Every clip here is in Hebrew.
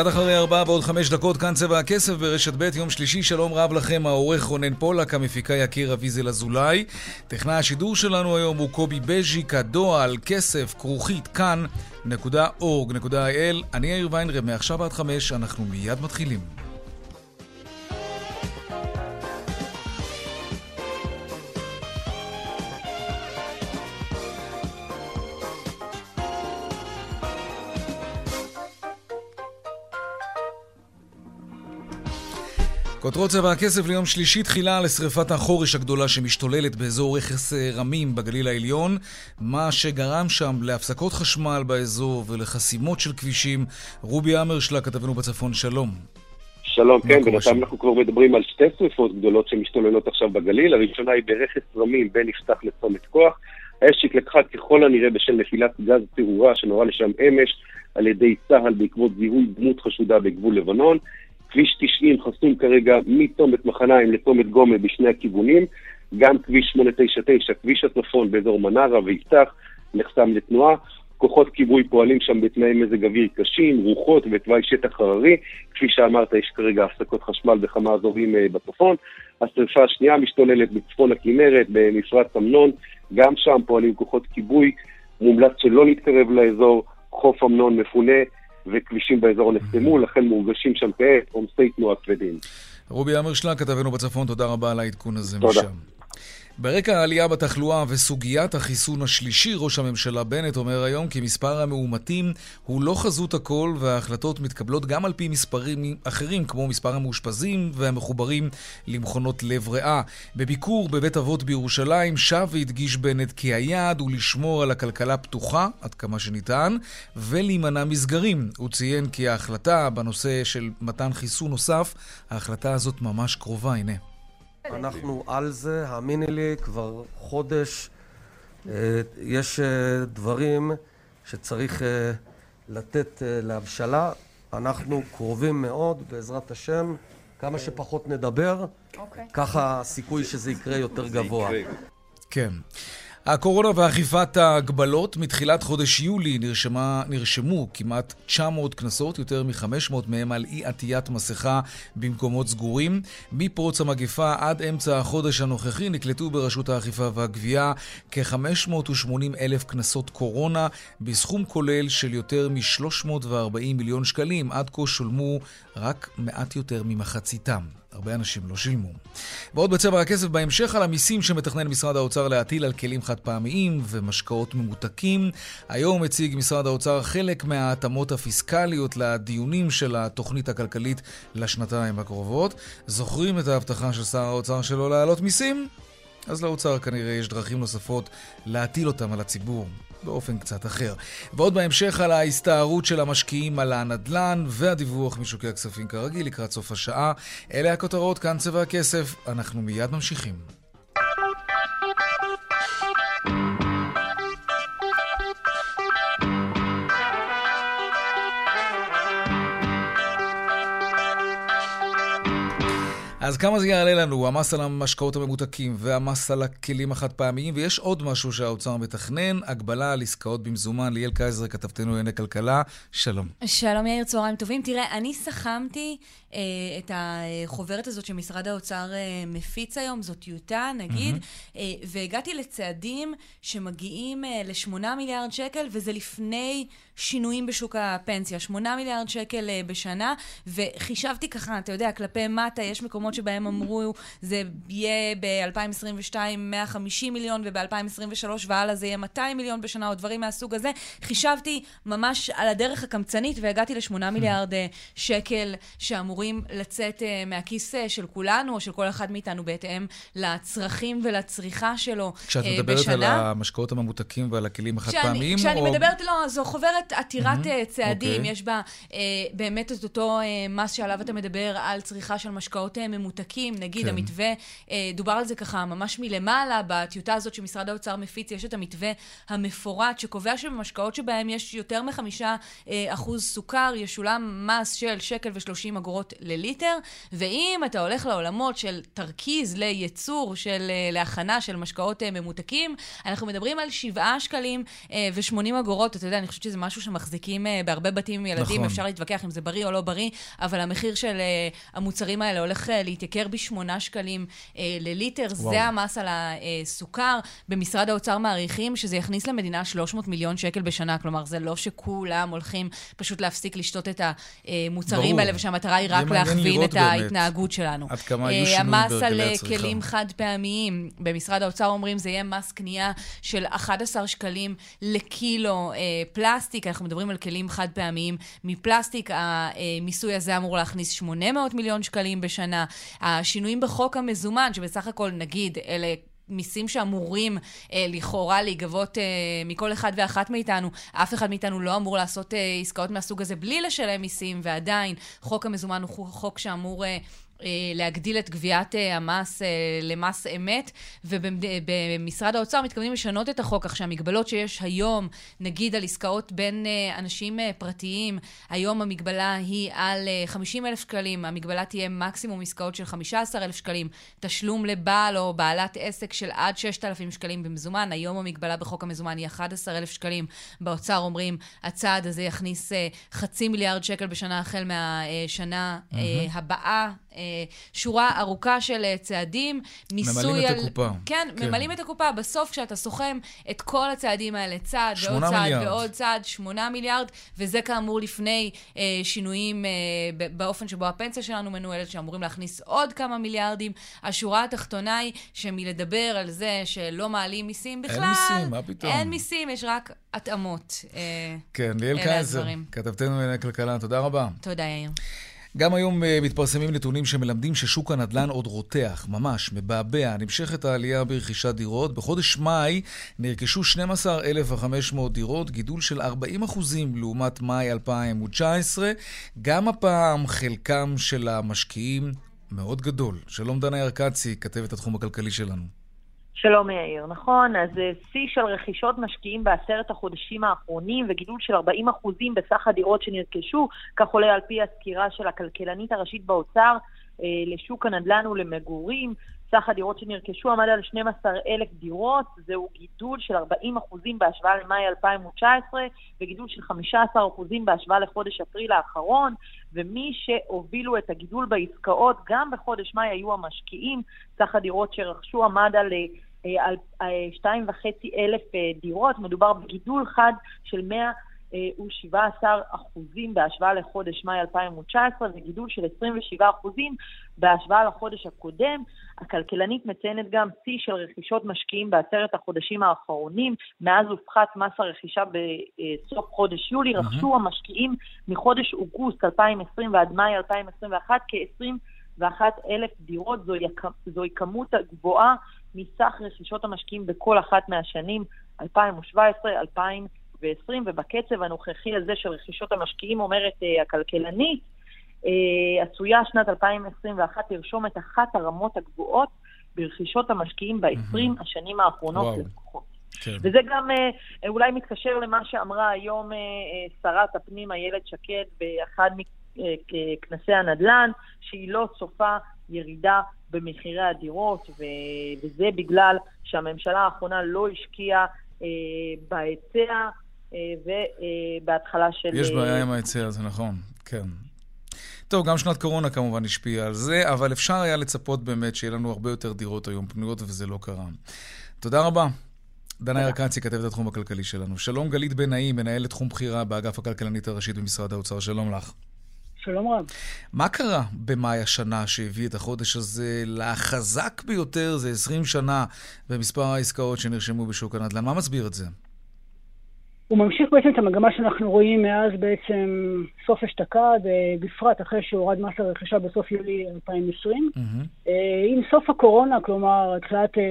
קצת אחרי ארבעה ועוד חמש דקות, כאן צבע הכסף ברשת ב', יום שלישי, שלום רב לכם, העורך רונן פולק, המפיקה יקיר אביזל אזולאי. טכנאי השידור שלנו היום הוא קובי בז'יק, הדועל, כסף, כרוכית, כאן.org.il. אני יאיר ויינרב, מעכשיו עד חמש, אנחנו מיד מתחילים. כותרות צבע הכסף ליום שלישי תחילה לשרפת החורש הגדולה שמשתוללת באזור רכס אה, רמים בגליל העליון, מה שגרם שם להפסקות חשמל באזור ולחסימות של כבישים. רובי אמרשלה, כתבנו בצפון, שלום. שלום, כן, בינתיים אנחנו כבר מדברים על שתי שרפות גדולות שמשתוללות עכשיו בגליל. הראשונה היא ברכס רמים בין יפתח לצומת כוח. האש התלקחה ככל הנראה בשל נפילת גז פירורה שנורה לשם אמש על ידי צה"ל בעקבות זיהוי דמות חשודה בגבול לבנון. כביש 90 חסום כרגע מצומת מחניים לצומת גומה בשני הכיוונים, גם כביש 899, כביש הצפון באזור מנרה ויפתח, נחסם לתנועה. כוחות כיבוי פועלים שם בתנאי מזג אוויר קשים, רוחות ותוואי שטח הררי. כפי שאמרת, יש כרגע הפסקות חשמל בכמה אזורים אה, בצפון. השרפה השנייה משתוללת בצפון הכנרת, במפרץ אמנון. גם שם פועלים כוחות כיבוי. מומלץ שלא להתקרב לאזור. חוף אמנון מפונה. וכבישים באזור נחתמו, לכן מורגשים שם כעת עומסי תנועה כבדים. רובי אמרשלג, כתבנו בצפון, תודה רבה על העדכון הזה תודה. משם. ברקע העלייה בתחלואה וסוגיית החיסון השלישי, ראש הממשלה בנט אומר היום כי מספר המאומתים הוא לא חזות הכל וההחלטות מתקבלות גם על פי מספרים אחרים, כמו מספר המאושפזים והמחוברים למכונות לב ריאה. בביקור בבית אבות בירושלים שב והדגיש בנט כי היעד הוא לשמור על הכלכלה פתוחה עד כמה שניתן ולהימנע מסגרים. הוא ציין כי ההחלטה בנושא של מתן חיסון נוסף, ההחלטה הזאת ממש קרובה, הנה. אנחנו על זה, האמיני לי, כבר חודש. אה, יש אה, דברים שצריך אה, לתת להבשלה. אנחנו קרובים מאוד, בעזרת השם. כמה שפחות נדבר, אוקיי. ככה הסיכוי שזה יקרה יותר גבוה. כן. הקורונה ואכיפת ההגבלות, מתחילת חודש יולי נרשמה, נרשמו כמעט 900 קנסות, יותר מ-500 מהם על אי עטיית מסכה במקומות סגורים. מפרוץ המגפה עד אמצע החודש הנוכחי נקלטו ברשות האכיפה והגבייה כ-580 אלף קנסות קורונה, בסכום כולל של יותר מ-340 מיליון שקלים. עד כה שולמו רק מעט יותר ממחציתם. הרבה אנשים לא שילמו. ועוד בצבע הכסף בהמשך על המיסים שמתכנן משרד האוצר להטיל על כלים חד פעמיים ומשקאות ממותקים. היום הציג משרד האוצר חלק מההתאמות הפיסקליות לדיונים של התוכנית הכלכלית לשנתיים הקרובות. זוכרים את ההבטחה של שר האוצר שלו להעלות מיסים? אז לאוצר כנראה יש דרכים נוספות להטיל אותם על הציבור. באופן קצת אחר. ועוד בהמשך על ההסתערות של המשקיעים על הנדל"ן והדיווח משוקי הכספים כרגיל לקראת סוף השעה. אלה הכותרות, כאן צבע הכסף, אנחנו מיד ממשיכים. אז כמה זה יעלה לנו? המס על המשקאות הממותקים והמס על הכלים החד פעמיים, ויש עוד משהו שהאוצר מתכנן, הגבלה על עסקאות במזומן. ליאל קייזר, כתבתנו לענייני כלכלה, שלום. שלום יאיר, צהריים טובים. תראה, אני סכמתי אה, את החוברת הזאת שמשרד האוצר אה, מפיץ היום, זו טיוטה נגיד, mm-hmm. אה, והגעתי לצעדים שמגיעים אה, ל-8 מיליארד שקל, וזה לפני שינויים בשוק הפנסיה. 8 מיליארד שקל אה, בשנה, וחישבתי ככה, אתה יודע, כלפי מטה, יש מקומות שבהם אמרו זה יהיה ב-2022 150 מיליון וב-2023 והלאה זה יהיה 200 מיליון בשנה או דברים מהסוג הזה. חישבתי ממש על הדרך הקמצנית והגעתי ל-8 מיליארד אה, שקל שאמורים לצאת אה, מהכיס אה, של כולנו או של כל אחד מאיתנו בהתאם לצרכים ולצריכה שלו בשנה. כשאת מדברת על המשקאות הממותקים ועל הכלים החד-פעמיים? כשאני או... מדברת, לא, זו חוברת עתירת mm-hmm. צעדים. Okay. אוקיי. יש בה אה, באמת את אותו אה, מס שעליו אתה מדבר על צריכה של משקאות אה, ממותקים. נגיד, כן. המתווה, אה, דובר על זה ככה ממש מלמעלה, בטיוטה הזאת שמשרד האוצר מפיץ, יש את המתווה המפורט שקובע שבמשקאות שבהם יש יותר מחמישה אה, אחוז סוכר, ישולם מס של שקל ושלושים אגורות לליטר. ואם אתה הולך לעולמות של תרכיז לייצור, של, אה, להכנה של משקאות ממותקים, אנחנו מדברים על שבעה שקלים ושמונים אגורות. אתה יודע, אני חושבת שזה משהו שמחזיקים בהרבה בתים עם ילדים. נכון. אפשר להתווכח אם זה בריא או לא בריא, אבל המחיר של המוצרים האלה הולך אה, להתייקר בשמונה שקלים אה, לליטר. וואו. זה המס על הסוכר. במשרד האוצר מעריכים שזה יכניס למדינה 300 מיליון שקל בשנה. כלומר, זה לא שכולם הולכים פשוט להפסיק לשתות את המוצרים ברור. האלה, ושהמטרה היא רק להכווין את באמת. ההתנהגות שלנו. עד כמה יהיו שינויים בהרגלי הצריכה. המס על כלים חד פעמיים, במשרד האוצר אומרים, זה יהיה מס קנייה של 11 שקלים לקילו אה, פלסטיק. אנחנו מדברים על כלים חד פעמיים מפלסטיק. המיסוי הזה אמור להכניס 800 מיליון שקלים בשנה. השינויים בחוק המזומן, שבסך הכל, נגיד, אלה... מיסים שאמורים אה, לכאורה להיגבות אה, מכל אחד ואחת מאיתנו. אף אחד מאיתנו לא אמור לעשות אה, עסקאות מהסוג הזה בלי לשלם מיסים, ועדיין חוק המזומן הוא חוק שאמור אה, להגדיל את גביית אה, המס אה, למס אמת, ובמשרד האוצר מתכוונים לשנות את החוק, כך שהמגבלות שיש היום, נגיד על עסקאות בין אנשים פרטיים, היום המגבלה היא על 50 אלף שקלים, המגבלה תהיה מקסימום עסקאות של 15 אלף שקלים, תשלום לבעל או בעלת עסק של עד 6,000 שקלים במזומן, היום המגבלה בחוק המזומן היא 11 אלף שקלים. באוצר אומרים, הצעד הזה יכניס חצי מיליארד שקל בשנה החל מהשנה mm-hmm. הבאה. שורה ארוכה של אה, צעדים. מיסוי ממלאים על... את הקופה. כן, כן, ממלאים את הקופה. בסוף, כשאתה סוכם את כל הצעדים האלה, צעד ועוד צעד מיליארד. ועוד צעד, שמונה מיליארד, וזה כאמור לפני אה, שינויים אה, באופן שבו הפנסיה שלנו מנוהלת, שאמורים להכניס עוד כמה מיליארדים. השורה התחתונה היא שמלדבר על זה שלא מעלים מיסים בכלל... אין מיסים, מה פתאום? אין מיסים, יש רק התאמות. אה, כן, ליאל קייזר, כתבתנו לענייני כלכלה, תודה רבה. תודה, יאיר. גם היום אה, מתפרסמים נתונים שמלמדים ששוק הנדל"ן עוד רותח, ממש, מבעבע. נמשכת העלייה ברכישת דירות. בחודש מאי נרכשו 12,500 דירות, גידול של 40 לעומת מאי 2019. גם הפעם חלקם של המשקיעים מאוד גדול. שלום דנה ירקצי, כתבת התחום הכלכלי שלנו. שלום יאיר, נכון, אז אה, שיא של רכישות משקיעים בעשרת החודשים האחרונים וגידול של 40 אחוזים בסך הדירות שנרכשו, כך עולה על פי הסקירה של הכלכלנית הראשית באוצר אה, לשוק הנדל"ן ולמגורים. סך הדירות שנרכשו עמד על 12,000 דירות, זהו גידול של 40 אחוזים בהשוואה למאי 2019 וגידול של 15 אחוזים בהשוואה לחודש אפריל האחרון, ומי שהובילו את הגידול בעסקאות גם בחודש מאי היו המשקיעים, סך הדירות שרכשו עמד על אה, על אה, שתיים וחצי אלף אה, דירות, מדובר בגידול חד של 117 אחוזים בהשוואה לחודש מאי 2019 וגידול של 27 אחוזים בהשוואה לחודש הקודם. הכלכלנית מציינת גם שיא של רכישות משקיעים בעשרת החודשים האחרונים. מאז הופחת מס הרכישה בסוף חודש יולי, רכשו המשקיעים מחודש אוגוסט 2020 ועד מאי 2021 כ-21 אלף דירות. זוהי, זוהי כמות הגבוהה מסך רכישות המשקיעים בכל אחת מהשנים 2017, 2020, ובקצב הנוכחי הזה של רכישות המשקיעים, אומרת uh, הכלכלנית, uh, עשויה שנת 2021 לרשום את אחת הרמות הגבוהות ברכישות המשקיעים ב-20 mm-hmm. השנים האחרונות לפחות. כן. וזה גם uh, אולי מתקשר למה שאמרה היום uh, שרת הפנים איילת שקד באחד מכנסי הנדל"ן, שהיא לא צופה ירידה במחירי הדירות, ו... וזה בגלל שהממשלה האחרונה לא השקיעה אה, בהיצע אה, ובהתחלה של... יש בעיה עם ההיצע הזה, נכון, כן. טוב, גם שנת קורונה כמובן השפיעה על זה, אבל אפשר היה לצפות באמת שיהיה לנו הרבה יותר דירות היום פנויות, וזה לא קרה. תודה רבה. דנה ירקצי, כתבת התחום הכלכלי שלנו. שלום גלית בן מנהלת תחום בחירה באגף הכלכלנית הראשית במשרד האוצר. שלום לך. שלום רב. מה קרה במאי השנה שהביא את החודש הזה לחזק ביותר, זה 20 שנה במספר העסקאות שנרשמו בשוק הנדל"ן? מה מסביר את זה? הוא ממשיך בעצם את המגמה שאנחנו רואים מאז בעצם סוף אשתקד, אה, בפרט אחרי שהורד מס הרכישה בסוף יולי 2020. Mm-hmm. עם סוף הקורונה, כלומר, התחילת... אה,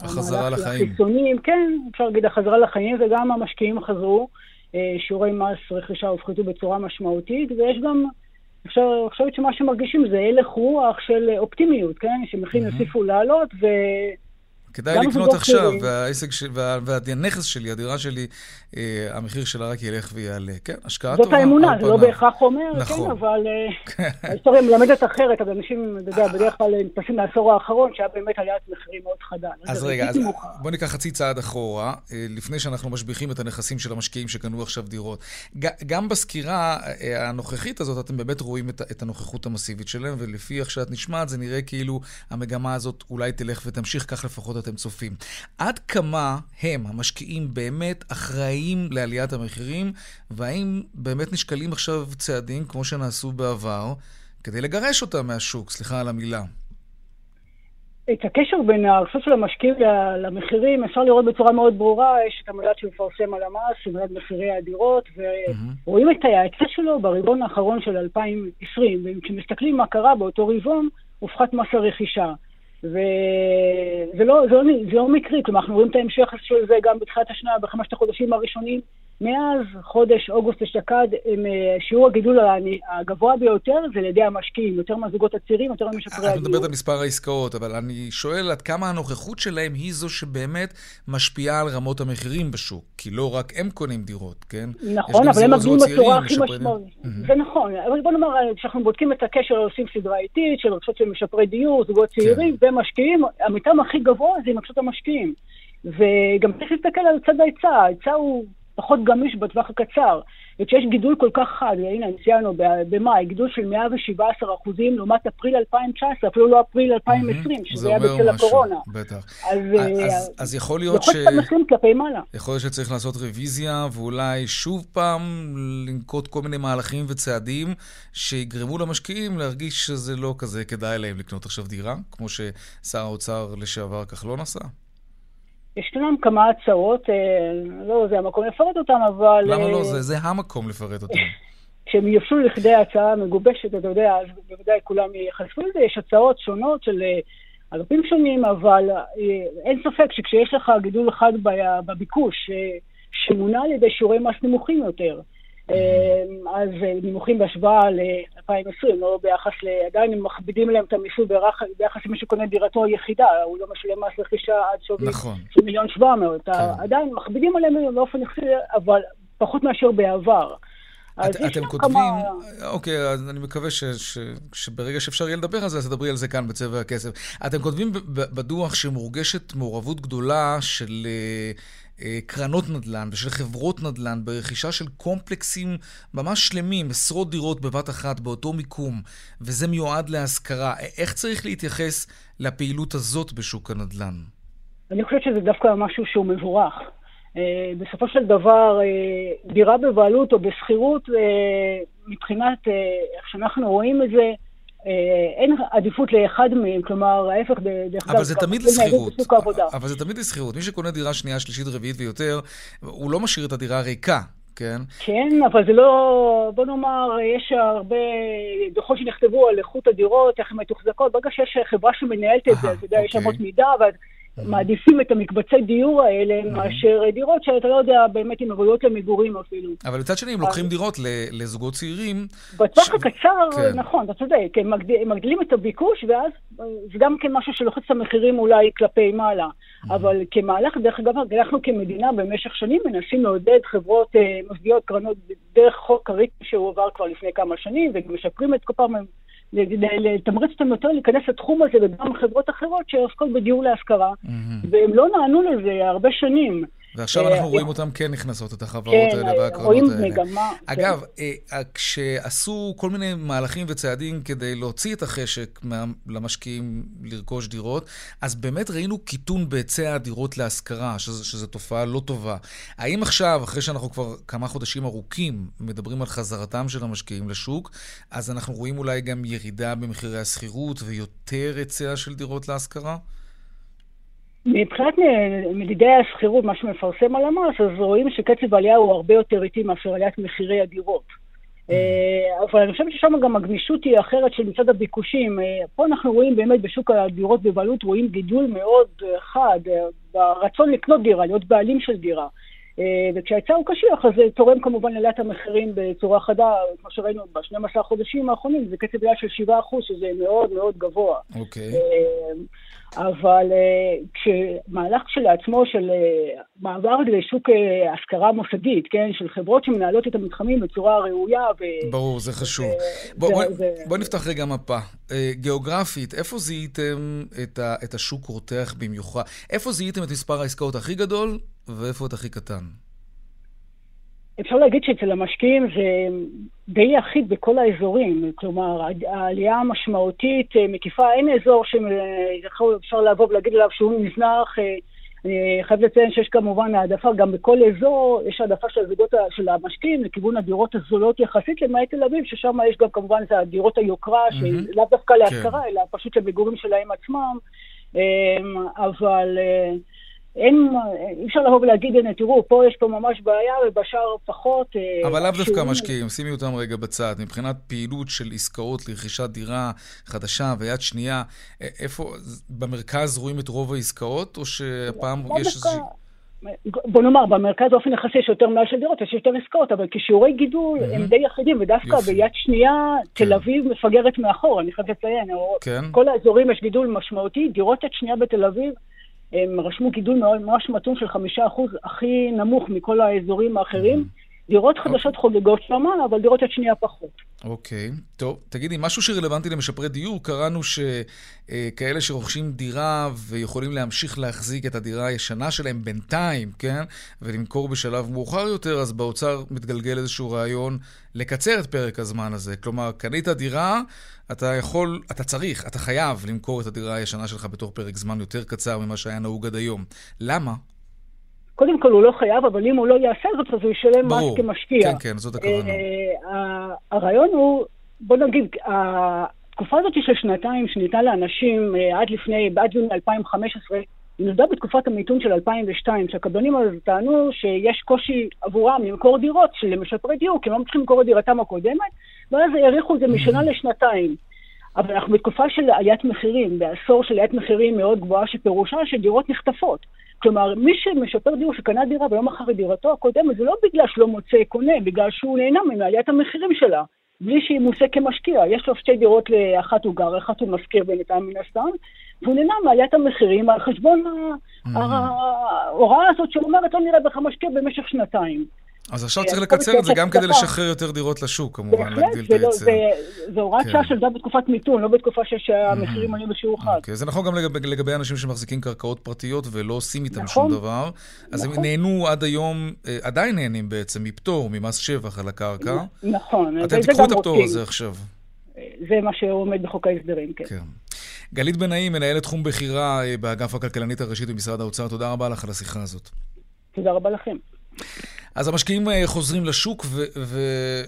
החזרה לחיים. החיסונים, כן, אפשר להגיד החזרה לחיים, וגם המשקיעים חזרו. שיעורי מס רכישה הופחתו בצורה משמעותית, ויש גם, אפשר, אני חושבת שמה שמרגישים זה הלך רוח של אופטימיות, כן? שמחירים mm-hmm. יוסיפו לעלות, ו... כדאי לקנות עכשיו, והעסק ש... וה... והנכס שלי, הדירה שלי, אה, המחיר שלה רק ילך ויעלה. כן, השקעה זאת טובה. זאת האמונה, זה לא בהכרח אומר, כן, נכון. כן, אבל אה, ההיסטוריה מלמדת אחרת, אבל אנשים, אתה יודע, בדרך כלל נתפסים לעשור האחרון, שהיה באמת עליית מחירים מאוד חדה. אז רגע, אז בוא ניקח חצי צעד אחורה, אה, לפני שאנחנו משביחים את הנכסים של המשקיעים שקנו עכשיו דירות. גם בסקירה אה, הנוכחית הזאת, אתם באמת רואים את, את הנוכחות המסיבית שלהם, ולפי איך שאת נשמעת, זה נראה כאילו המגמה הזאת אולי תלך ותמשיך, כך לפחות אתם צופים. עד כמה הם, המשקיעים, באמת אחראים לעליית המחירים, והאם באמת נשקלים עכשיו צעדים, כמו שנעשו בעבר, כדי לגרש אותם מהשוק? סליחה על המילה. את הקשר בין הרשות של המשקיעים למחירים אפשר לראות בצורה מאוד ברורה, יש את המדד שמפרסם על המס, מדד מחירי הדירות, ורואים את ההאצה שלו ברבעון האחרון של 2020, וכשמסתכלים מה קרה באותו רבעון, הופחת מס הרכישה. וזה לא, זה לא, זה לא מקרי, כלומר, אנחנו רואים את ההמשך של זה גם בתחילת השנה, בחמשת החודשים הראשונים. מאז חודש אוגוסט אשתקד, אה, שיעור הגידול הגבוה ביותר זה על ידי המשקיעים, יותר מהזוגות הצעירים, יותר ממשפרי הדיור. את מדברת על מספר העסקאות, אבל אני שואל עד כמה הנוכחות שלהם היא זו שבאמת משפיעה על רמות המחירים בשוק, כי לא רק הם קונים דירות, כן? נכון, אבל הם מגיעים בצורה הכי משמעותית. זה נכון, אבל בוא נאמר, כשאנחנו בודקים את הקשר, עושים סדרה איטית של רכשות של משפרי דיור, זוגות כן. צעירים ומשקיעים, המתאם הכי גבוה זה עם רכשות המשקיעים. וגם צריך להסתכל על צד ההיצע, ההיצע הוא פחות גמיש בטווח הקצר. וכשיש גידול כל כך חד, והנה ציינו במאי, גידול של 117 אחוזים לעומת אפריל 2019, אפילו לא אפריל 2020, שזה היה בצל הקורונה. בטח. אז, אז, אז יכול להיות ש... יכול להיות המחירים כלפי מעלה. יכול להיות שצריך לעשות רוויזיה, ואולי שוב פעם לנקוט כל מיני מהלכים וצעדים שיגרמו למשקיעים להרגיש שזה לא כזה כדאי להם לקנות עכשיו דירה, כמו ששר האוצר לשעבר כחלון עשה. ישנם כמה הצעות, אה, לא זה המקום לפרט אותן, אבל... למה לא? אה, זה, זה המקום לפרט אותן. כשהם יפשו לכדי הצעה מגובשת, אתה יודע, אז בוודאי כולם ייחשפו לזה. יש הצעות שונות של אה, אגפים שונים, אבל אין ספק שכשיש לך גידול אחד בביקוש, שמונע על ידי שיעורי מס נמוכים יותר, אז אה, נמוכים בהשוואה ל-2020, לא ביחס ל... עדיין הם מכבידים להם את המיסוי ביחס למי שקונה דירתו היחידה, הוא לא משלם מס רכישה עד שווי נכון. של מיליון שבע מאות. כן. עדיין מכבידים עליהם באופן יחסי, אבל פחות מאשר בעבר. את, אתם כותבים, כמה... אוקיי, אז אני מקווה ש, ש, שברגע שאפשר יהיה לדבר על זה, אז תדברי על זה כאן בצבע הכסף. אתם כותבים בדוח שמורגשת מעורבות גדולה של אה, קרנות נדל"ן ושל חברות נדל"ן ברכישה של קומפלקסים ממש שלמים, עשרות דירות בבת אחת באותו מיקום, וזה מיועד להשכרה. איך צריך להתייחס לפעילות הזאת בשוק הנדל"ן? אני חושבת שזה דווקא משהו שהוא מבורך. אה, בסופו של דבר, אה, דירה בבעלות או בשכירות, מבחינת איך שאנחנו רואים את זה, אה, אין עדיפות לאחד מהם, כלומר, ההפך, דרך אגב, אבל זה תמיד לשכירות. אבל זה תמיד לשכירות. מי שקונה דירה שנייה, שלישית, רביעית ויותר, הוא לא משאיר את הדירה ריקה. כן. כן, אבל זה לא, בוא נאמר, יש הרבה דוחות שנכתבו על איכות הדירות, איך הן מתוחזקות, ברגע שיש חברה שמנהלת את זה, אתה יודע, יש אמות מידה, מעדיפים את המקבצי דיור האלה מאשר דירות שאתה לא יודע באמת אם ראויות למגורים אפילו. אבל מצד שני, הם לוקחים דירות לזוגות צעירים... בטווח הקצר, נכון, אתה צודק, הם מגדילים את הביקוש, ואז זה גם כן משהו שלוחץ את המחירים אולי כלפי מעלה. אבל כמהלך, דרך אגב, אנחנו כמדינה במשך שנים מנסים לעודד חברות אה, מוסדיות, קרנות, דרך חוק הריק שהועבר כבר לפני כמה שנים, ומשפרים את כל פעם לתמרץ אותם יותר להיכנס לתחום הזה, וגם חברות אחרות שעוסקות בדיור להשכרה, mm-hmm. והם לא נענו לזה הרבה שנים. ועכשיו אנחנו רואים אותן כן נכנסות, את החברות כן, האלה והקרנות האלה. כן, רואים מגמה. אגב, כן. כשעשו כל מיני מהלכים וצעדים כדי להוציא את החשק למשקיעים לרכוש דירות, אז באמת ראינו קיטון בהיצע הדירות להשכרה, שזו תופעה לא טובה. האם עכשיו, אחרי שאנחנו כבר כמה חודשים ארוכים מדברים על חזרתם של המשקיעים לשוק, אז אנחנו רואים אולי גם ירידה במחירי השכירות ויותר היצע של דירות להשכרה? מבחינת מדידי השכירות, מה שמפרסם על המס, אז רואים שקצב העלייה הוא הרבה יותר איטי מאשר עליית מחירי הדירות. Mm. אה, אבל אני חושבת ששם גם הגמישות היא אחרת של מצד הביקושים. אה, פה אנחנו רואים באמת בשוק הדירות בבעלות, רואים גידול מאוד חד אה, ברצון לקנות דירה, להיות בעלים של דירה. וכשההיצע הוא קשיח, אז זה תורם כמובן לעליית המחירים בצורה חדה, כמו שראינו ב-12 החודשים האחרונים, זה קצב עלייה של 7%, שזה מאוד מאוד גבוה. אוקיי. Okay. אבל uh, כשמהלך כשלעצמו של uh, מעבר לשוק uh, השכרה מוסדית, כן, של חברות שמנהלות את המתחמים בצורה ראויה ו... ברור, זה חשוב. Uh, בוא, זה, בוא, זה... בוא נפתח רגע מפה. גיאוגרפית, איפה זיהיתם את, ה, את השוק רותח במיוחד? איפה זיהיתם את מספר העסקאות הכי גדול ואיפה את הכי קטן? אפשר להגיד שאצל המשקיעים זה די אחיד בכל האזורים, כלומר העלייה המשמעותית אה, מקיפה, אין אזור שאפשר לבוא ולהגיד עליו שהוא נזנח, אה, אני חייב לציין שיש כמובן העדפה, גם בכל אזור יש העדפה של הזוגות של המשקיעים לכיוון הדירות הזולות יחסית, למעט תל אביב, ששם יש גם כמובן את הדירות היוקרה, mm-hmm. שלאו דווקא להשכרה, כן. אלא פשוט למגורים שלהם עצמם, אה, אבל... אין, אי אפשר לבוא ולהגיד, הנה, תראו, פה יש פה ממש בעיה ובשאר פחות. אה, אבל לאו דווקא משקיעים, שימי אותם רגע בצד. מבחינת פעילות של עסקאות לרכישת דירה חדשה ויד שנייה, איפה, במרכז רואים את רוב העסקאות, או שהפעם יש איזושהי... בוא נאמר, במרכז באופן יחסי יש יותר מלאי של דירות, יש יותר עסקאות, אבל כשיעורי גידול mm-hmm. הם די יחידים, ודווקא יופי. ביד שנייה, כן. תל אביב מפגרת מאחור, אני חייבת לציין. כן. כל האזורים יש גידול משמעותי, דירות יד שנייה בתל אביב הם רשמו גידול ממש מתון של חמישה אחוז, הכי נמוך מכל האזורים האחרים. Mm-hmm. דירות חדשות okay. חוגגות שמה, אבל דירות יד שנייה פחות. אוקיי, okay. טוב. תגידי, משהו שרלוונטי למשפרי דיור, קראנו שכאלה שרוכשים דירה ויכולים להמשיך להחזיק את הדירה הישנה שלהם בינתיים, כן? ולמכור בשלב מאוחר יותר, אז באוצר מתגלגל איזשהו רעיון לקצר את פרק הזמן הזה. כלומר, קנית דירה, אתה יכול, אתה צריך, אתה חייב למכור את הדירה הישנה שלך בתוך פרק זמן יותר קצר ממה שהיה נהוג עד היום. למה? קודם כל הוא לא חייב, אבל אם הוא לא יעשה זאת, אז הוא ישלם מס כמשקיע. כן, כן, זאת הכוונה. אה, הרעיון הוא, בוא נגיד, התקופה הזאת של שנתיים שניתנה לאנשים אה, עד לפני, עד יוני 2015, היא נולדה בתקופת המיתון של 2002, שהקבלנים אז טענו שיש קושי עבורם למכור דירות של משפרי דיור, כי הם לא צריכים למכור את דירתם הקודמת, ואז האריכו את זה משנה לשנתיים. אבל אנחנו בתקופה של עליית מחירים, בעשור של עליית מחירים מאוד גבוהה, שפירושה שדירות נחטפות. כלומר, מי שמשפר דיור שקנה דירה ולא מכר את דירתו הקודמת, זה לא בגלל שלא מוצא קונה, בגלל שהוא נהנה מעליית המחירים שלה. בלי שהיא מוצא כמשקיע. יש לו שתי דירות, לאחת הוא גר, אחת הוא משכיר בינתיים מן הסתם, והוא נהנה מעליית המחירים על חשבון ההוראה הזאת שאומרת, לא נראה בך משקיע במשך שנתיים. אז עכשיו צריך לקצר את זה גם כדי לשחרר יותר דירות לשוק, כמובן, להגדיל את לא- ההיצע. זה הוראת שעה של גם בתקופת מיתון, לא בתקופה שהמחירים עולים בשיעור חד. אוקיי, זה נכון גם לגבי אנשים שמחזיקים קרקעות פרטיות ולא עושים איתם שום נכון. דבר. אז הם נכון. נהנו עד היום, אה, עדיין נהנים בעצם מפטור, ממס שבח על הקרקע. נכון. אתם תיקחו את הפטור הזה עכשיו. זה מה שעומד בחוק ההסדרים, כן. כן. גלית בן נעים, מנהלת תחום בכירה אה, באגף הכלכלנית הראשית במשרד האוצר, תודה רבה לך על השיחה הזאת. תודה רבה לכם. אז המשקיעים אה, חוזרים לשוק, ו-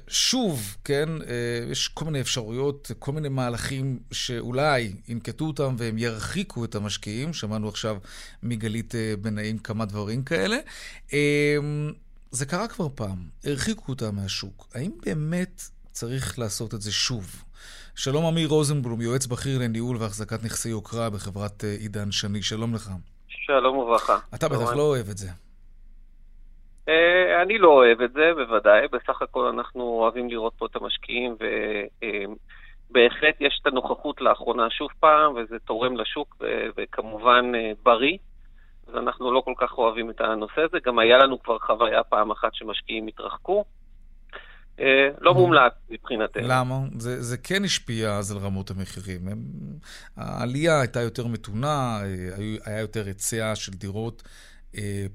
ושוב, כן, אה, יש כל מיני אפשרויות, כל מיני מהלכים שאולי ינקטו אותם והם ירחיקו את המשקיעים. שמענו עכשיו מגלית אה, בנאים כמה דברים כאלה. זה קרה כבר פעם, הרחיקו אותם מהשוק. האם באמת צריך לעשות את זה שוב? שלום אמיר רוזנבלום, יועץ בכיר לניהול והחזקת נכסי יוקרה בחברת עידן שני, שלום לך. שלום וברכה. אתה בטח לא אוהב את זה. אה, אני לא אוהב את זה, בוודאי. בסך הכל אנחנו אוהבים לראות פה את המשקיעים, ובהחלט יש את הנוכחות לאחרונה שוב פעם, וזה תורם לשוק, וכמובן אה, בריא. אז אנחנו לא כל כך אוהבים את הנושא הזה. גם היה לנו כבר חוויה פעם אחת שמשקיעים התרחקו. אה, לא מומלץ מבחינתנו. למה? זה, זה כן השפיע אז על רמות המחירים. הם, העלייה הייתה יותר מתונה, היה יותר היצע של דירות אה,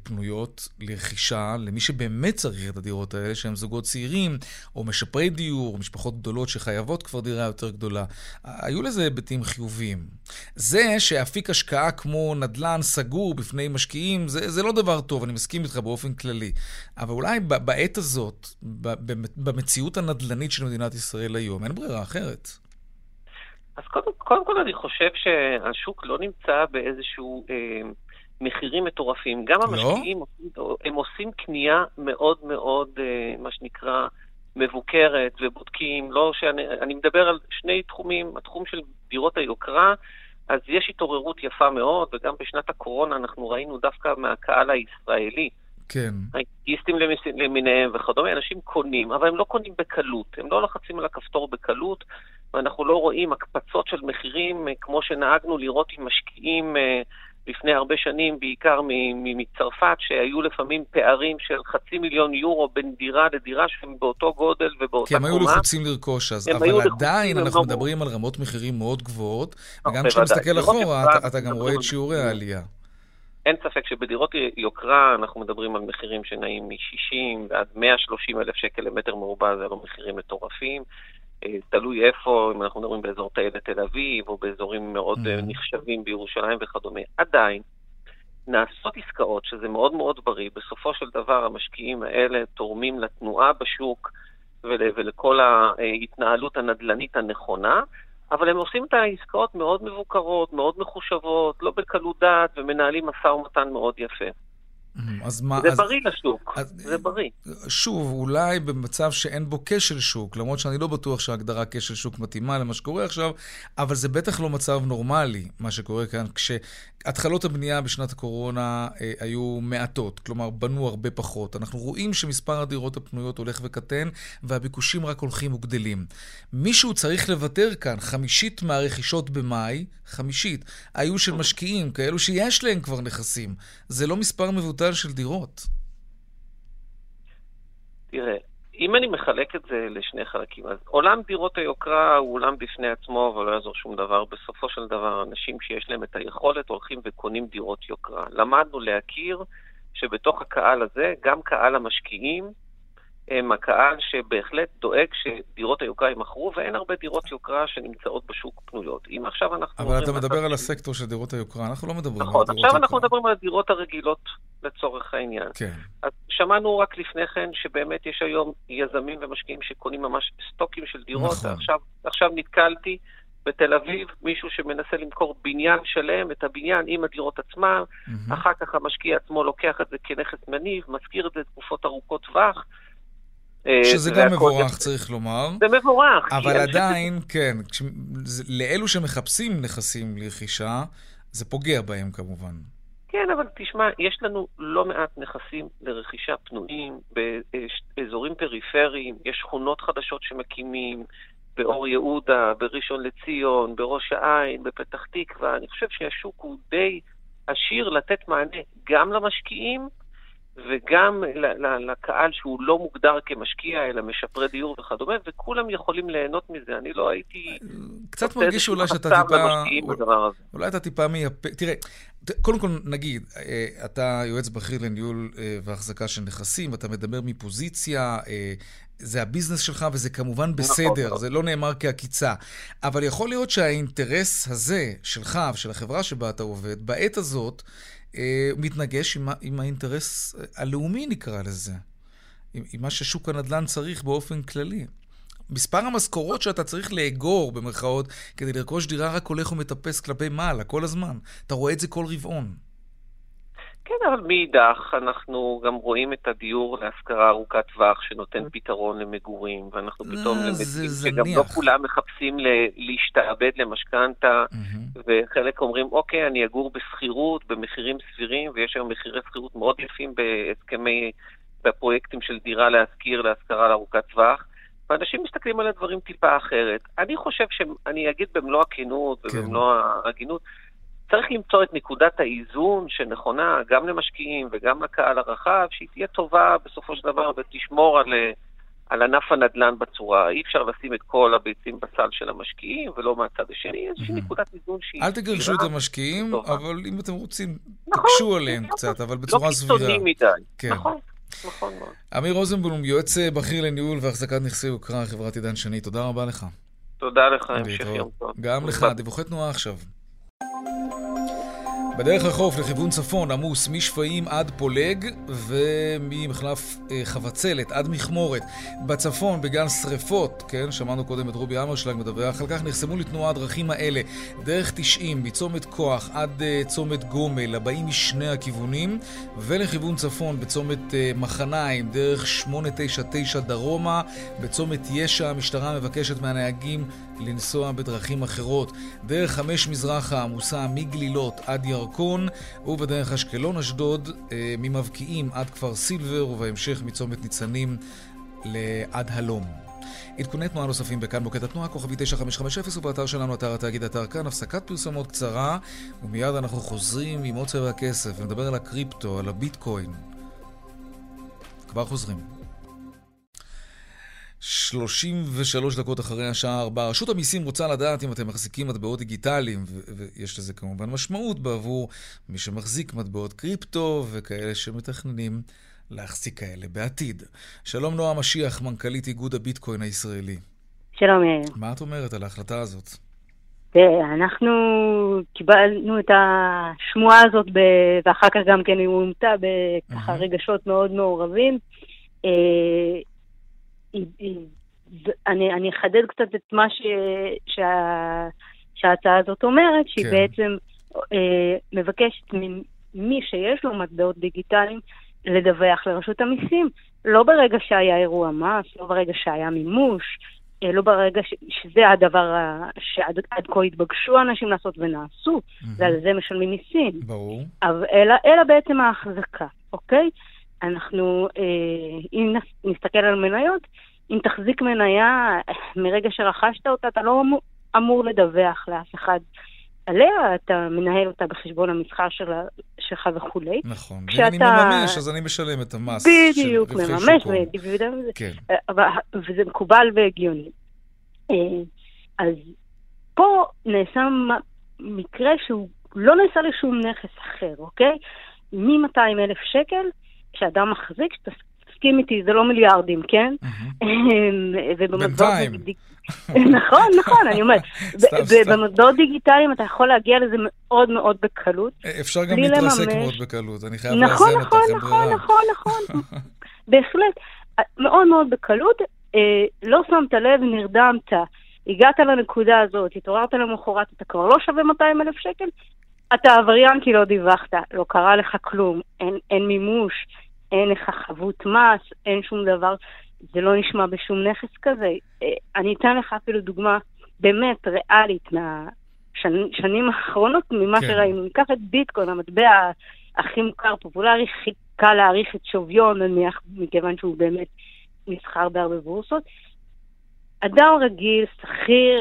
פנויות לרכישה למי שבאמת צריך את הדירות האלה, שהם זוגות צעירים, או משפרי דיור, משפחות גדולות שחייבות כבר דירה יותר גדולה. היו לזה היבטים חיוביים. זה שאפיק השקעה כמו נדל"ן סגור בפני משקיעים, זה, זה לא דבר טוב, אני מסכים איתך באופן כללי. אבל אולי בעת הזאת, במציאות הנדל"נית של מדינת ישראל היום, אין ברירה אחרת. אז קודם, קודם כל אני חושב שהשוק לא נמצא באיזשהו... אה, מחירים מטורפים. גם לא? המשקיעים, לא? הם עושים קנייה מאוד מאוד, אה, מה שנקרא, מבוקרת ובודקים. לא שאני, אני מדבר על שני תחומים, התחום של דירות היוקרה, אז יש התעוררות יפה מאוד, וגם בשנת הקורונה אנחנו ראינו דווקא מהקהל הישראלי. כן. הייטיסטים למיניהם וכדומה, אנשים קונים, אבל הם לא קונים בקלות, הם לא לוחצים על הכפתור בקלות, ואנחנו לא רואים הקפצות של מחירים אה, כמו שנהגנו לראות עם משקיעים אה, לפני הרבה שנים, בעיקר מצרפת, שהיו לפעמים פערים של חצי מיליון יורו בין דירה לדירה שהם באותו גודל ובאותה קומה. כי הם היו לחוצים לרכוש אז, אבל עדיין אנחנו לא... מדברים על רמות מחירים מאוד גבוהות, אה, וגם כשאתה מסתכל אחורה, אתה, אתה גם רואה את שיעורי העלייה. אין ספק שבדירות יוקרה אנחנו מדברים על מחירים שנעים מ-60 ועד 130 אלף שקל למטר מרובע, זה לא מחירים מטורפים. אה, תלוי איפה, אם אנחנו מדברים באזור טיילת תל אביב, או באזורים מאוד mm-hmm. נחשבים בירושלים וכדומה. עדיין, נעשות עסקאות, שזה מאוד מאוד בריא. בסופו של דבר, המשקיעים האלה תורמים לתנועה בשוק ול, ולכל ההתנהלות הנדל"נית הנכונה, אבל הם עושים את העסקאות מאוד מבוקרות, מאוד מחושבות, לא בקלות דעת, ומנהלים משא ומתן מאוד יפה. אז מה... זה אז, בריא לשוק, אז, זה בריא. שוב, אולי במצב שאין בו כשל שוק, למרות שאני לא בטוח שההגדרה כשל שוק מתאימה למה שקורה עכשיו, אבל זה בטח לא מצב נורמלי, מה שקורה כאן, כשהתחלות הבנייה בשנת הקורונה אה, היו מעטות, כלומר, בנו הרבה פחות. אנחנו רואים שמספר הדירות הפנויות הולך וקטן, והביקושים רק הולכים וגדלים. מישהו צריך לוותר כאן, חמישית מהרכישות במאי, חמישית, היו של משקיעים, כאלו שיש להם כבר נכסים. זה לא מספר מבוטל של דירות. תראה, אם אני מחלק את זה לשני חלקים, אז עולם דירות היוקרה הוא עולם בפני עצמו, אבל לא יעזור שום דבר. בסופו של דבר, אנשים שיש להם את היכולת הולכים וקונים דירות יוקרה. למדנו להכיר שבתוך הקהל הזה, גם קהל המשקיעים הם הקהל שבהחלט דואג שדירות היוקרה יימכרו, ואין הרבה דירות יוקרה שנמצאות בשוק פנויות. אם עכשיו אנחנו... אבל אתה מדבר על הסקטור של דירות היוקרה, אנחנו לא מדברים נכון, על דירות היוקרה. נכון, עכשיו אנחנו מדברים על הדירות הרגילות לצורך העניין. כן. אז שמענו רק לפני כן שבאמת יש היום יזמים ומשקיעים שקונים ממש סטוקים של דירות. נכון. עכשיו, עכשיו נתקלתי בתל אביב, מישהו שמנסה למכור בניין שלם, את הבניין עם הדירות עצמם, mm-hmm. אחר כך המשקיע עצמו לוקח את זה כנכס מניב, משכיר את זה תקופות ארוכות טווח. אה, שזה גם מבורך, צריך לומר. זה מבורך. אבל עדיין, כן, לאלו שמחפשים נכסים לרכישה, זה פוגע בהם כמובן. כן, אבל תשמע, יש לנו לא מעט נכסים לרכישה פנויים באזורים פריפריים, יש שכונות חדשות שמקימים, באור יהודה, בראשון לציון, בראש העין, בפתח תקווה. אני חושב שהשוק הוא די עשיר לתת מענה גם למשקיעים וגם לקהל שהוא לא מוגדר כמשקיע, אלא משפרי דיור וכדומה, וכולם יכולים ליהנות מזה. אני לא הייתי... קצת מרגיש אולי שאתה טיפה... אולי אתה טיפה מייפה... תראה, קודם כל נגיד, אה, אתה יועץ בכיר לניהול אה, והחזקה של נכסים, אתה מדבר מפוזיציה, אה, זה הביזנס שלך וזה כמובן נכון, בסדר, נכון. זה לא נאמר כעקיצה. אבל יכול להיות שהאינטרס הזה שלך ושל החברה שבה אתה עובד, בעת הזאת, מתנגש עם, עם האינטרס הלאומי, נקרא לזה. עם, עם מה ששוק הנדל"ן צריך באופן כללי. מספר המשכורות שאתה צריך לאגור, במרכאות, כדי לרכוש דירה רק הולך ומטפס כלפי מעלה כל הזמן. אתה רואה את זה כל רבעון. כן, אבל מאידך, אנחנו גם רואים את הדיור להשכרה ארוכת טווח שנותן פתרון למגורים, ואנחנו אה, פתאום למדים שגם לא כולם מחפשים להשתעבד למשכנתה, וחלק אומרים, אוקיי, אני אגור בשכירות, במחירים סבירים, ויש היום מחירי שכירות מאוד יפים בהסכמי, בפרויקטים של דירה להשכיר, להשכרה לארוכת טווח. ואנשים מסתכלים על הדברים טיפה אחרת. אני חושב שאני אגיד במלוא הכנות כן. ובמלוא ההגינות, צריך למצוא את נקודת האיזון שנכונה גם למשקיעים וגם לקהל הרחב, שהיא תהיה טובה בסופו של דבר ותשמור על, על ענף הנדל"ן בצורה, אי אפשר לשים את כל הביצים בסל של המשקיעים ולא מהצד השני, איזושהי נקודת איזון שהיא... אל תגרשו את המשקיעים, אבל אם אתם רוצים, נכון, תקשו עליהם. קצת, אבל בצורה סבירה. לא קיצוני מדי. כן. נכון. נכון מאוד. אמיר רוזנבלום, יועץ בכיר לניהול והחזקת נכסי יוקרה, חברת עידן שני, תודה רבה לך. תודה לך, המשך יום טוב. גם לך, דיווחי תנועה עכשיו. בדרך החוף לכיוון צפון עמוס משפעים עד פולג וממחלף אה, חבצלת עד מכמורת. בצפון בגלל שריפות, כן, שמענו קודם את רובי אמרשלג מדווח על כך, נחסמו לתנועה הדרכים האלה דרך 90 מצומת כוח עד אה, צומת גומל, הבאים משני הכיוונים ולכיוון צפון בצומת אה, מחניים דרך 899 דרומה, בצומת ישע המשטרה מבקשת מהנהגים לנסוע בדרכים אחרות. דרך חמש מזרחה עמוסה מגלילות עד ירקון, ובדרך אשקלון-אשדוד אה, ממבקיעים עד כפר סילבר, ובהמשך מצומת ניצנים לעד הלום. עדכוני תנועה נוספים בכאן מוקד התנועה, כוכבי 9550 ובאתר שלנו, אתר התאגיד אתר כאן, הפסקת פרסומות קצרה, ומיד אנחנו חוזרים עם עוד צבע הכסף ונדבר על הקריפטו, על הביטקוין. כבר חוזרים. 33 דקות אחרי השעה 4. רשות המיסים רוצה לדעת אם אתם מחזיקים מטבעות דיגיטליים, ויש לזה כמובן משמעות בעבור מי שמחזיק מטבעות קריפטו וכאלה שמתכננים להחזיק כאלה בעתיד. שלום נועה משיח, מנכ"לית איגוד הביטקוין הישראלי. שלום יאיר. מה את אומרת על ההחלטה הזאת? אנחנו קיבלנו את השמועה הזאת, ב... ואחר כך גם כן היא אומתה בככה רגשות מאוד מעורבים. אני, אני אחדד קצת את מה ש, שה, שההצעה הזאת אומרת, שהיא כן. בעצם אה, מבקשת ממי שיש לו מטבעות דיגיטליים לדווח לרשות המיסים, לא ברגע שהיה אירוע מס, לא ברגע שהיה מימוש, אה, לא ברגע ש, שזה הדבר שעד כה התבקשו אנשים לעשות ונעשו, mm-hmm. ועל זה משלמים מיסים. ברור. אבל, אלא, אלא בעצם ההחזקה, אוקיי? אנחנו, אה, אם נסתכל על מניות, אם תחזיק מניה מרגע שרכשת אותה, אתה לא אמור לדווח לאף אחד עליה, אתה מנהל אותה בחשבון המסחר של, שלך וכולי. נכון, כשאתה... ואם אני מממש, אז אני משלם את המס בדיוק, מממש, ודיבידנד, כן. אה, וזה מקובל והגיוני. אה, אז פה נעשה מקרה שהוא לא נעשה לשום נכס אחר, אוקיי? מ-200 אלף שקל כשאדם מחזיק, שתסכים איתי, זה לא מיליארדים, כן? בינתיים. נכון, נכון, אני אומרת. במטבעות דיגיטליים אתה יכול להגיע לזה מאוד מאוד בקלות. אפשר גם להתרסק מאוד בקלות, אני חייב לאזן אותך, נכון, נכון, נכון, נכון, נכון. בהחלט. מאוד מאוד בקלות. אה, לא שמת לב, נרדמת, הגעת לנקודה הזאת, התעוררת למחרת, אתה כבר לא שווה 200 אלף שקל, אתה עבריין כי לא דיווחת, לא קרה לך כלום, אין, אין מימוש, אין לך חבות מס, אין שום דבר, זה לא נשמע בשום נכס כזה. אה, אני אתן לך אפילו דוגמה באמת ריאלית מהשנים האחרונות, ממה כן. שראינו. ניקח את ביטקוין, המטבע הכי מוכר, פופולרי, הכי קל להעריך את שוויון, נניח, מכיוון שהוא באמת נסחר בהרבה בורסות. אדם רגיל, שכיר,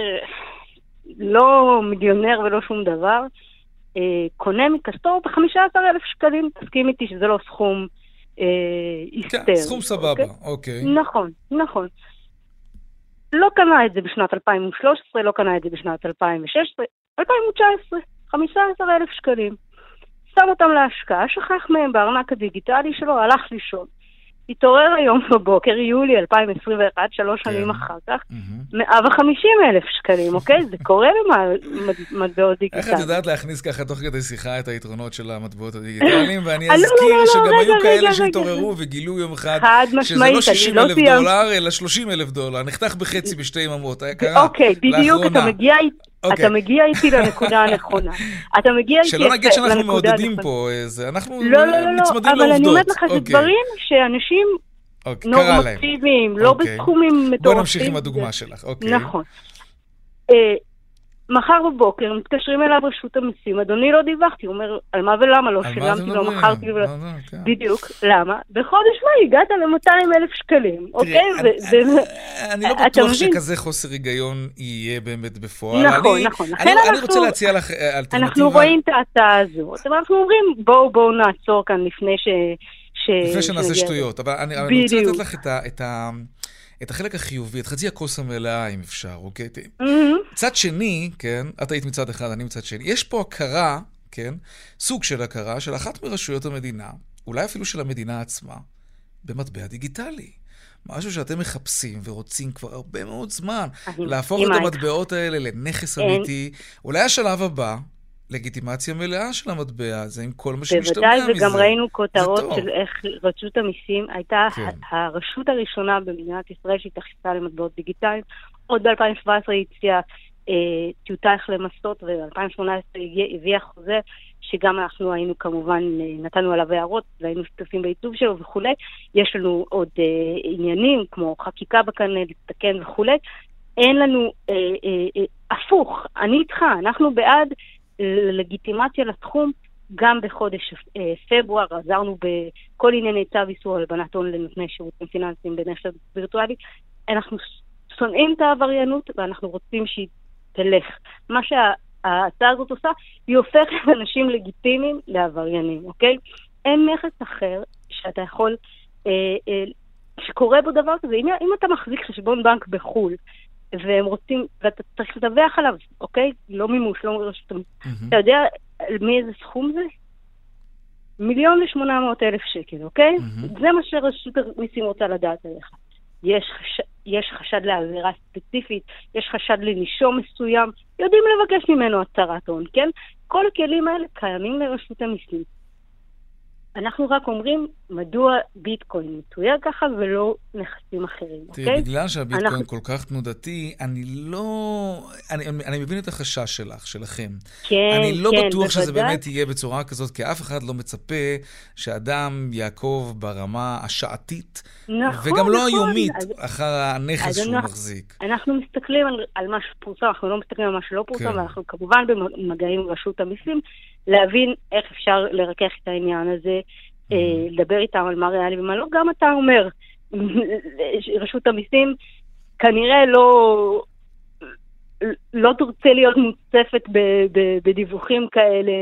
לא מיליונר ולא שום דבר, אה, קונה מכספו ב-15,000 שקלים, תסכים איתי שזה לא סכום היסטרי. כן, סכום סבבה, אוקיי? אוקיי. נכון, נכון. לא קנה את זה בשנת 2013, לא קנה את זה בשנת 2016, 2019, 15,000 שקלים. שם אותם להשקעה, שכח מהם בארנק הדיגיטלי שלו, הלך לישון. התעורר היום בבוקר, יולי 2021, שלוש כן. שנים אחר כך, 150 אלף שקלים, אוקיי? זה קורה למטבעות דיגיטליים. איך את יודעת להכניס ככה תוך כדי שיחה את היתרונות של המטבעות הדיגיטליים? ואני לא, לא, אזכיר לא, שגם היו כאלה שהתעוררו וגילו יום אחד שזה לא 60 אלף דולר, אלא 30 אלף דולר. נחתך בחצי בשתי יממות. אוקיי, בדיוק, אתה מגיע Okay. אתה אוקיי. מגיע איתי לנקודה הנכונה. אתה מגיע איתי לנקודה הנכונה. שלא נגיד שאנחנו מעודדים פה איזה, אנחנו לא, לא, לא, מצמדים לעובדות. אבל אני אומרת לך שזה אוקיי. דברים שאנשים אוקיי, נורמטיביים, לא בסכומים מטורפים. בוא נמשיך עם הדוגמה שלך, אוקיי. נכון. מחר בבוקר מתקשרים אליו רשות המיסים, אדוני לא דיווחתי, הוא אומר, על מה ולמה לא שילמתי, לא מכרתי, כן. בדיוק, למה? בחודש מאי הגעת ל-200 אלף שקלים, אוקיי? אני לא בטוח שכזה חוסר היגיון יהיה באמת בפועל. נכון, נכון. אני רוצה להציע לך אה, אלטרנטיבה. אנחנו רואים את ההצעה אבל אנחנו אומרים, בואו, בואו נעצור כאן לפני ש... לפני שנעשה שטויות, אבל אני רוצה לתת לך את ה... את החלק החיובי, את חצי הכוס המלאה, אם אפשר, אוקיי? Mm-hmm. צד שני, כן, את היית מצד אחד, אני מצד שני, יש פה הכרה, כן, סוג של הכרה של אחת מרשויות המדינה, אולי אפילו של המדינה עצמה, במטבע דיגיטלי. משהו שאתם מחפשים ורוצים כבר הרבה מאוד זמן, להפוך את המטבעות האלה לנכס אמיתי. אולי השלב הבא, לגיטימציה מלאה של המטבע הזה, עם כל מה שמשתמע מזה. בוודאי, וגם ראינו כותרות של איך רשות המיסים הייתה כן. הרשות הראשונה במדינת ישראל שהתייחסה למטבעות דיגיטליים. עוד ב-2017 היא הציעה אה, טיוטה איך למסות, וב-2018 הביאה חוזה שגם אנחנו היינו כמובן, אה, נתנו עליו הערות והיינו שותפים בעיצוב שלו וכולי. יש לנו עוד אה, עניינים כמו חקיקה בקנה, לתקן וכולי. אין לנו, אה, אה, אה, הפוך, אני איתך, אנחנו בעד לגיטימציה לתחום. גם בחודש אה, פברואר עזרנו בכל ענייני צו איסור הלבנת הון לנותני שירותים פיננסיים בנכס וירטואלי. אנחנו שונאים את העבריינות ואנחנו רוצים שהיא תלך. מה שה... ההצעה הזאת עושה, היא הופכת אנשים לגיטימיים לעבריינים, אוקיי? אין נכס אחר שאתה יכול, אה, אה, שקורה בו דבר כזה. אם, אם אתה מחזיק חשבון בנק בחו"ל, והם רוצים, ואתה צריך לדווח עליו, אוקיי? לא מימוש, לא רשות mm-hmm. אתה יודע מאיזה סכום זה? מיליון ושמונה מאות אלף שקל, אוקיי? Mm-hmm. זה מה שרשות המיסים רוצה לדעת עליך. יש, חש... יש חשד לעבירה ספציפית, יש חשד לנישום מסוים, יודעים לבקש ממנו הצהרת הון, כן? כל הכלים האלה קיימים לרשות המיסים. אנחנו רק אומרים מדוע ביטקוין מתויג ככה ולא נכסים אחרים, אוקיי? תראי, בגלל שהביטקוין אנחנו... כל כך תנודתי, אני לא... אני, אני מבין את החשש שלך, שלכם. כן, אני לא כן, בטוח בוודאי. שזה באמת יהיה בצורה כזאת, כי אף אחד לא מצפה שאדם יעקוב ברמה השעתית, נכון, וגם לא נכון, היומית, אז, אחר הנכס שהוא אנחנו, מחזיק. אנחנו מסתכלים על, על מה שפורסם, אנחנו לא מסתכלים על מה שלא פורסם, כן. ואנחנו כמובן במגעים עם רשות המיסים, להבין איך אפשר לרכך את העניין הזה. אה, לדבר איתם על מה ריאלי ומה לא, גם אתה אומר, רשות המיסים כנראה לא, לא תרצה להיות מוצפת בדיווחים כאלה,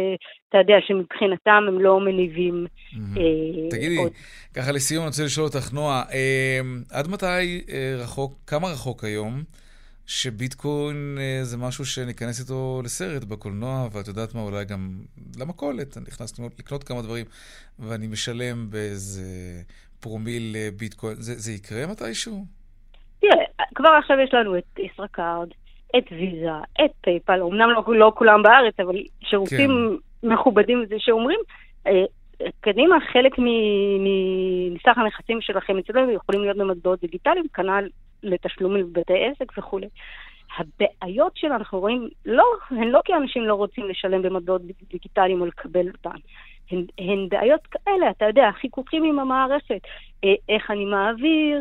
אתה יודע, שמבחינתם הם לא מניבים. אה, תגידי, ככה לסיום אני רוצה לשאול אותך, נועה, אה, עד מתי רחוק, כמה רחוק היום? שביטקוין אה, זה משהו שניכנס איתו לסרט בקולנוע, ואת יודעת מה, אולי גם למכולת, אני נכנס לקנות כמה דברים, ואני משלם באיזה פרומיל אה, ביטקוין. זה, זה יקרה מתישהו? תראה, כבר עכשיו יש לנו את ישראכרד, את ויזה, את פייפל, אמנם לא, לא כולם בארץ, אבל שירותים כן. מכובדים זה שאומרים, אה, קדימה, חלק מסך הנכסים שלכם אצלנו יכולים להיות במטבעות דיגיטליים, כנ"ל לתשלומים בבתי עסק וכולי. הבעיות שלנו, אנחנו רואים, לא, הן לא כי אנשים לא רוצים לשלם במטבעות דיגיטליים או לקבל אותן. הן, הן בעיות כאלה, אתה יודע, חיכוכים עם המערכת. אה, איך אני מעביר,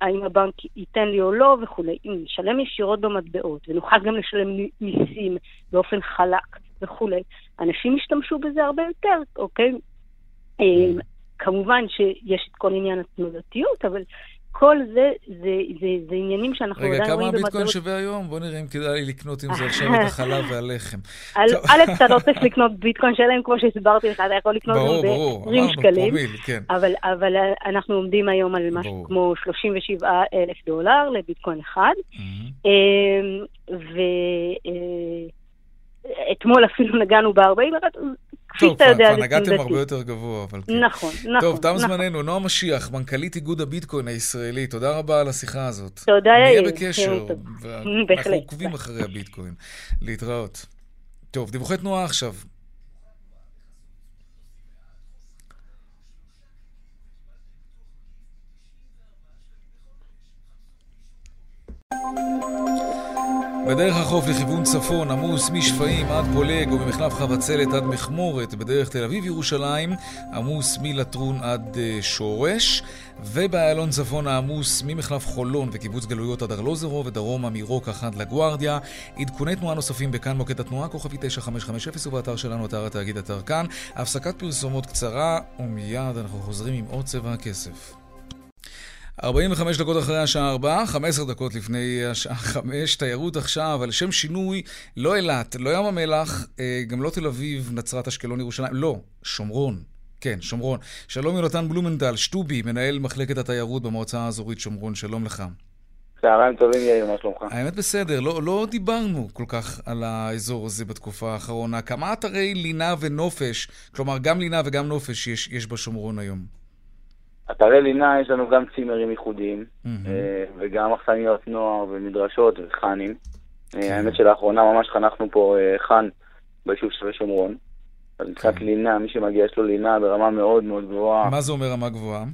האם הבנק ייתן לי או לא וכולי. אם נשלם ישירות במטבעות ונוכל גם לשלם מיסים באופן חלק וכולי, אנשים ישתמשו בזה הרבה יותר, אוקיי? אה, כמובן שיש את כל עניין התנודתיות, אבל כל זה, זה, זה, זה עניינים שאנחנו רגע, עדיין רואים במטבעות... רגע, כמה הביטקוין שווה היום? בוא נראה אם כדאי לי לקנות עם זה עכשיו את החלב והלחם. א', אתה לא צריך לקנות ביטקוין שלם, כמו שהסברתי לך, אתה יכול לקנות ברור, ברור, ב-20 שקלים. פרומיל, כן. אבל, אבל אנחנו עומדים היום על משהו כמו 37 אלף דולר לביטקוין אחד. אמ, ואתמול אה, אפילו נגענו ב-40, כפי שאתה יודע, זה תנודתי. טוב, כבר נגעתם הרבה יותר גבוה, אבל כן. נכון, נכון. טוב, תם נכון. זמננו. נועה משיח, מנכ"לית איגוד הביטקוין הישראלי, תודה רבה על השיחה הזאת. תודה, יאיר. נהיה בקשר, ואנחנו עוקבים אחרי הביטקוין. להתראות. טוב, דיווחי תנועה עכשיו. בדרך החוף לכיוון צפון עמוס משפעים עד פולג וממחלף חבצלת עד מכמורת. בדרך תל אביב-ירושלים עמוס מלטרון עד uh, שורש. ובאיילון צפון העמוס ממחלף חולון וקיבוץ גלויות עד ארלוזרו ודרומה מרוקח עד לגוארדיה. עדכוני תנועה נוספים בכאן מוקד התנועה, כוכבי 9550 ובאתר שלנו, אתר התאגיד אתר כאן. הפסקת פרסומות קצרה ומיד אנחנו חוזרים עם עוד צבע הכסף. 45 דקות אחרי השעה 4, 15 דקות לפני השעה 5, תיירות עכשיו, על שם שינוי, לא אילת, לא ים המלח, אה, גם לא תל אביב, נצרת, אשקלון, ירושלים, לא, שומרון. כן, שומרון. שלום יונתן בלומנדל, שטובי, מנהל מחלקת התיירות במועצה האזורית שומרון, שלום לך. צהריים טובים, יאיר, מה שלומך? האמת בסדר, לא, לא דיברנו כל כך על האזור הזה בתקופה האחרונה. כמה אתרי לינה ונופש, כלומר גם לינה וגם נופש יש, יש בשומרון היום? אתרי לינה יש לנו גם צימרים ייחודיים, mm-hmm. וגם אכסניות נוער ומדרשות וחאנים. אה, כן. האמת שלאחרונה ממש חנכנו פה אה, חאן ביישוב של שומרון. אז מבחינת כן. לינה, מי שמגיע יש לו לינה ברמה מאוד מאוד גבוהה. מה זה אומר רמה גבוהה?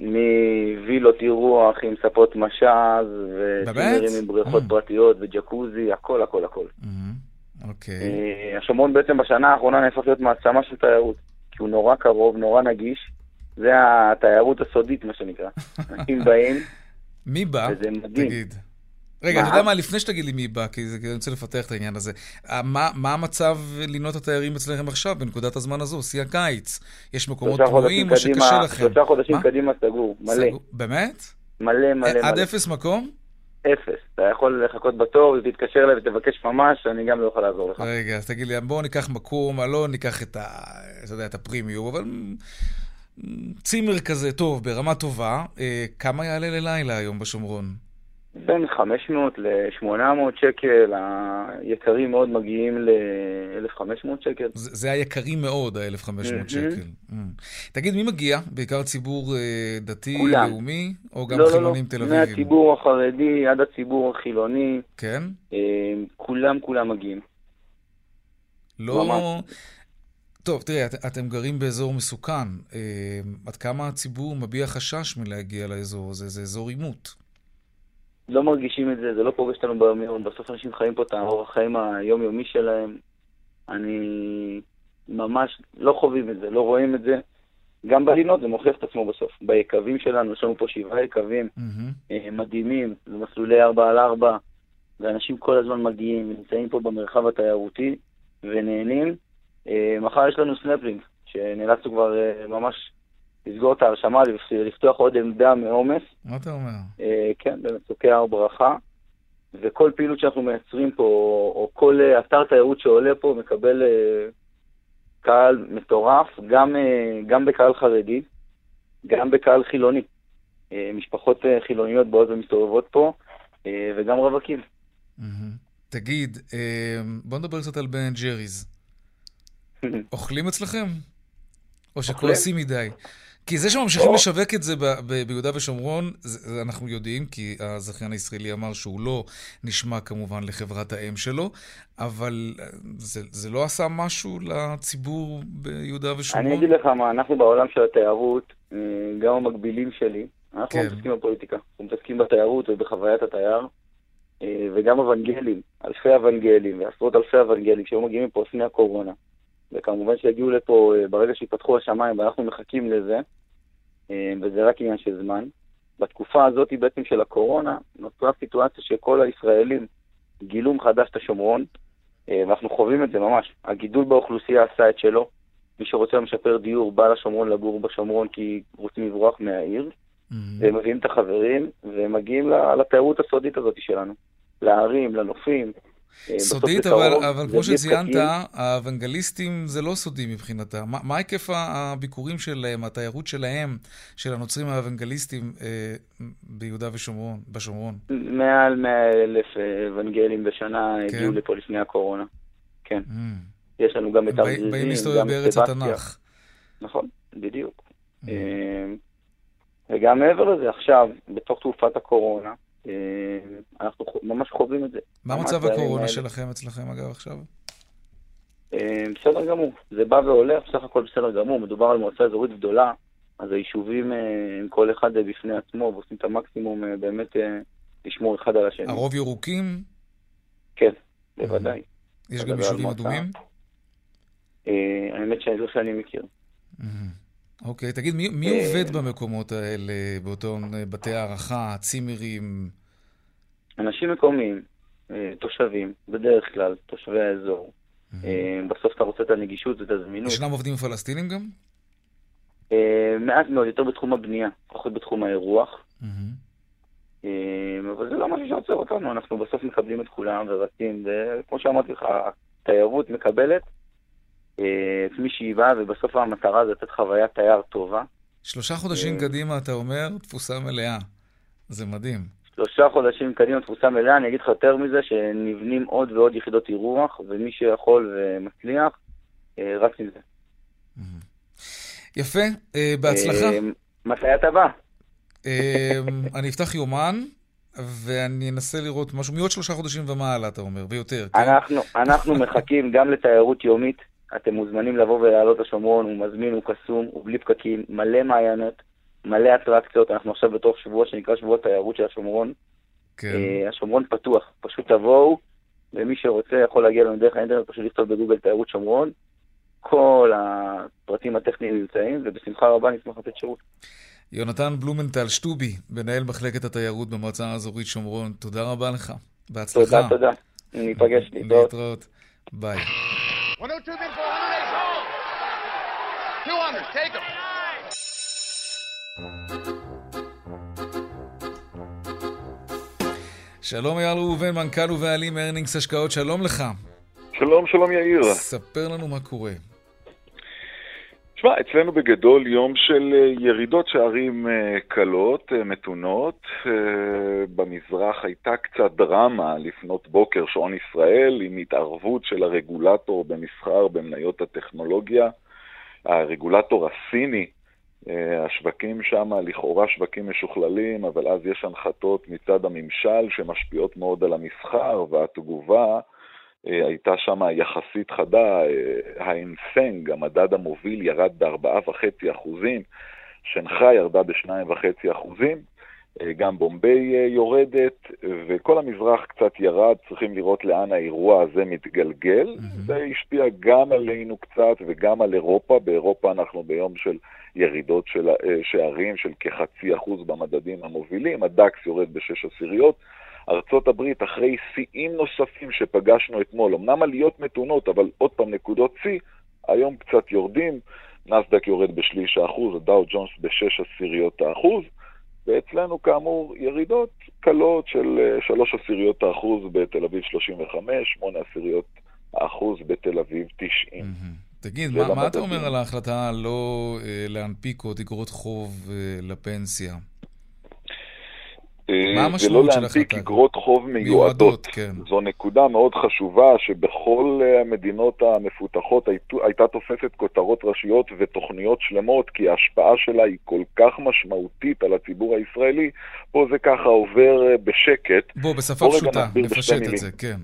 מווילות אירוח עם ספות משאז, וצימרים עם בריכות mm. פרטיות וג'קוזי, הכל הכל הכל. Mm-hmm. אוקיי. השומרון בעצם בשנה האחרונה נהפך להיות מעצמה של תיירות, כי הוא נורא קרוב, נורא נגיש. זה התיירות הסודית, מה שנקרא. אנשים באים. מי בא? וזה מדהים. תגיד. רגע, אתה יודע מה, לפני שתגיד לי מי בא, כי אני רוצה לפתח את העניין הזה, אה, מה, המצב לינות התיירים אצלכם עכשיו, בנקודת הזמן הזו, שיא הקיץ? יש מקומות פנויים או שקשה לכם? שלושה חודשים קדימה סגור, מלא. באמת? מלא, מלא, מלא. עד אפס מקום? אפס. אתה יכול לחכות בתור, תתקשר אליי ותבקש ממש, אני גם לא יכול לעזור לך. רגע, אז תגיד לי, בואו ניקח מקום, לא ניקח את ה... אתה יודע, את הפרימיום, אבל צימר כזה טוב, ברמה טובה, אה, כמה יעלה ללילה היום בשומרון? בין 500 ל-800 שקל, היקרים מאוד מגיעים ל-1,500 שקל. זה, זה היקרים מאוד, ה-1,500 שקל. Mm. תגיד, מי מגיע? בעיקר ציבור אה, דתי, כולם. לאומי, או גם לא, חילונים לא, תל אביבים? מהציבור החרדי עד הציבור החילוני. כן? אה, כולם כולם מגיעים. לא... ממש. טוב, תראה, את, אתם גרים באזור מסוכן. אה, עד כמה הציבור מביע חשש מלהגיע לאזור הזה? זה אזור עימות. לא מרגישים את זה, זה לא פוגש אותנו ביום בסוף אנשים חיים פה את האורח החיים היומיומי שלהם. אני ממש לא חווים את זה, לא רואים את זה. גם בלינות זה מוכיח את עצמו בסוף. ביקבים שלנו, יש לנו פה שבעה יקבים mm-hmm. מדהימים, זה מסלולי 4 על 4, ואנשים כל הזמן מגיעים, נמצאים פה במרחב התיירותי ונהנים. אה, מחר יש לנו סנפלינג, שנאלצנו כבר אה, ממש לסגור את ההרשמה, לפתוח עוד עמדה מעומס. מה אתה אומר? אה, כן, במצוקי הר ברכה. וכל פעילות שאנחנו מייצרים פה, או כל אתר תיירות שעולה פה, מקבל קהל מטורף, גם, גם בקהל חרדי, גם בקהל חילוני. משפחות חילוניות באות ומסתובבות פה, וגם רווקים. תגיד, בוא נדבר קצת על בן ג'ריז. אוכלים אצלכם? או שכועסים מדי? כי זה שממשיכים לשווק את זה ביהודה ושומרון, זה, אנחנו יודעים, כי הזכיין הישראלי אמר שהוא לא נשמע כמובן לחברת האם שלו, אבל זה, זה לא עשה משהו לציבור ביהודה ושומרון? אני אגיד לך מה, אנחנו בעולם של התיירות, אה, גם המקבילים שלי, אנחנו כן. מתעסקים בפוליטיקה, אנחנו מתעסקים בתיירות ובחוויית התייר, אה, וגם אבנגלים, אלפי אבנגלים ועשרות אלפי אבנגלים שהיו מגיעים מפה לפני הקורונה. וכמובן שיגיעו לפה אה, ברגע שיפתחו השמיים, ואנחנו מחכים לזה, אה, וזה רק עניין של זמן. בתקופה הזאת בעצם של הקורונה, נוצרה סיטואציה שכל הישראלים גילו מחדש את השומרון, אה, ואנחנו חווים את זה ממש. הגידול באוכלוסייה עשה את שלו. מי שרוצה למשפר דיור בא לשומרון לגור בשומרון כי רוצים לברוח מהעיר, mm-hmm. והם מביאים את החברים, והם מגיעים לתיירות הסודית הזאת שלנו. להרים, לנופים, סודית, אבל, אבל כמו שציינת, האוונגליסטים זה לא סודי מבחינתם. מה, מה היקף הביקורים שלהם, התיירות שלהם, של הנוצרים האוונגליסטים אה, ביהודה ושומרון, בשומרון? מעל 100 אלף אה, אוונגלים בשנה כן. הגיעו לפה לפני הקורונה. כן. Mm. יש לנו גם את הרזיזים, באים להסתובב בארץ התנ"ך. נכון, בדיוק. Mm. אה, וגם מעבר לזה, עכשיו, בתוך תקופת הקורונה, אה, אנחנו ממש חווים את זה. מה מצב הקורונה שלכם אצלכם, אגב, עכשיו? אה, בסדר גמור. זה בא והולך, בסך הכל בסדר גמור. מדובר על מועצה אזורית גדולה, אז היישובים, אה, כל אחד בפני עצמו, ועושים את המקסימום באמת לשמור אחד על השני. הרוב ירוקים? כן, בוודאי. יש גם יישובים אדומים? האמת שאני לא שאני מכיר. אוקיי, okay, תגיד, מי, מי אה, עובד במקומות האלה, באותם אה, בתי הערכה, צימרים? אנשים מקומיים, אה, תושבים, בדרך כלל, תושבי האזור. בסוף אתה רוצה את הנגישות ואת הזמינות. ישנם עובדים פלסטינים גם? מעט מאוד, יותר בתחום הבנייה, פחות בתחום האירוח. אבל זה לא משהו שעוצר אותנו, אנחנו בסוף מקבלים את כולם ורצים, וכמו שאמרתי לך, התיירות מקבלת אה, את מי שהיא באה, ובסוף המטרה זה לתת חוויית תייר טובה. שלושה חודשים אה, קדימה, אתה אומר, תפוסה מלאה. זה מדהים. שלושה חודשים קדימה תפוסה מלאה, אני אגיד לך יותר מזה, שנבנים עוד ועוד יחידות אירוח, ומי שיכול ומצליח, אה, רץ עם זה. יפה, אה, בהצלחה. אה, מתי אתה בא? אני אפתח יומן, ואני אנסה לראות משהו מעוד שלושה חודשים ומעלה, אתה אומר, ויותר. כן? אנחנו, אנחנו מחכים גם לתיירות יומית. אתם מוזמנים לבוא ולעלות לשומרון, הוא מזמין, הוא קסום, הוא בלי פקקים, מלא מעיינות, מלא אטרקציות. אנחנו עכשיו בתוך שבוע שנקרא שבוע תיירות של השומרון. כן. Uh, השומרון פתוח, פשוט תבואו, ומי שרוצה יכול להגיע לנו דרך האינטרנט, פשוט לכתוב בגוגל תיירות שומרון. כל הפרטים הטכניים נמצאים, ובשמחה רבה נשמח לתת שירות. יונתן בלומנטל שטובי, מנהל מחלקת התיירות במועצה האזורית שומרון, תודה רבה לך. בהצלחה. תודה, תודה. ניפגש, להתראות. ביי. שלום אייל ראובן, מנכ"ל ובעלים ארנינגס השקעות, שלום לך. שלום, שלום יאיר. ספר לנו מה קורה. תשמע, אצלנו בגדול יום של אה, ירידות שערים אה, קלות, אה, מתונות. במזרח הייתה קצת דרמה לפנות בוקר, שעון ישראל, עם התערבות של הרגולטור במסחר במניות הטכנולוגיה. הרגולטור הסיני, השווקים שם לכאורה שווקים משוכללים, אבל אז יש הנחתות מצד הממשל שמשפיעות מאוד על המסחר, והתגובה הייתה שם יחסית חדה, אה, ההאנג סנג, המדד המוביל, ירד ב-4.5 אחוזים, שנחאי ירדה ב-2.5 אחוזים, אה, גם בומביי יורדת, וכל המזרח קצת ירד, צריכים לראות לאן האירוע הזה מתגלגל. Mm-hmm. זה השפיע גם עלינו קצת וגם על אירופה. באירופה אנחנו ביום של ירידות של שערים של כחצי אחוז במדדים המובילים, הדקס יורד בשש עשיריות. ארצות הברית, אחרי שיאים נוספים שפגשנו אתמול, אמנם עליות מתונות, אבל עוד פעם נקודות שיא, היום קצת יורדים, נסדק יורד בשליש האחוז, הדאו ג'ונס בשש עשיריות האחוז, ואצלנו כאמור ירידות קלות של אה, שלוש עשיריות האחוז בתל אביב 35, שמונה עשיריות האחוז בתל אביב 90. תגיד, מה, מה אתה אומר על ההחלטה לא אה, להנפיק עוד אגרות חוב אה, לפנסיה? אה, החלטה? ולא להנפיק אגרות חוב מיועדות. מיועדות כן. זו נקודה מאוד חשובה שבכל אה, המדינות המפותחות הייתה תופסת כותרות ראשיות ותוכניות שלמות, כי ההשפעה שלה היא כל כך משמעותית על הציבור הישראלי, פה זה ככה עובר אה, בשקט. בוא, בשפה פשוטה, נפשט את זה, כן.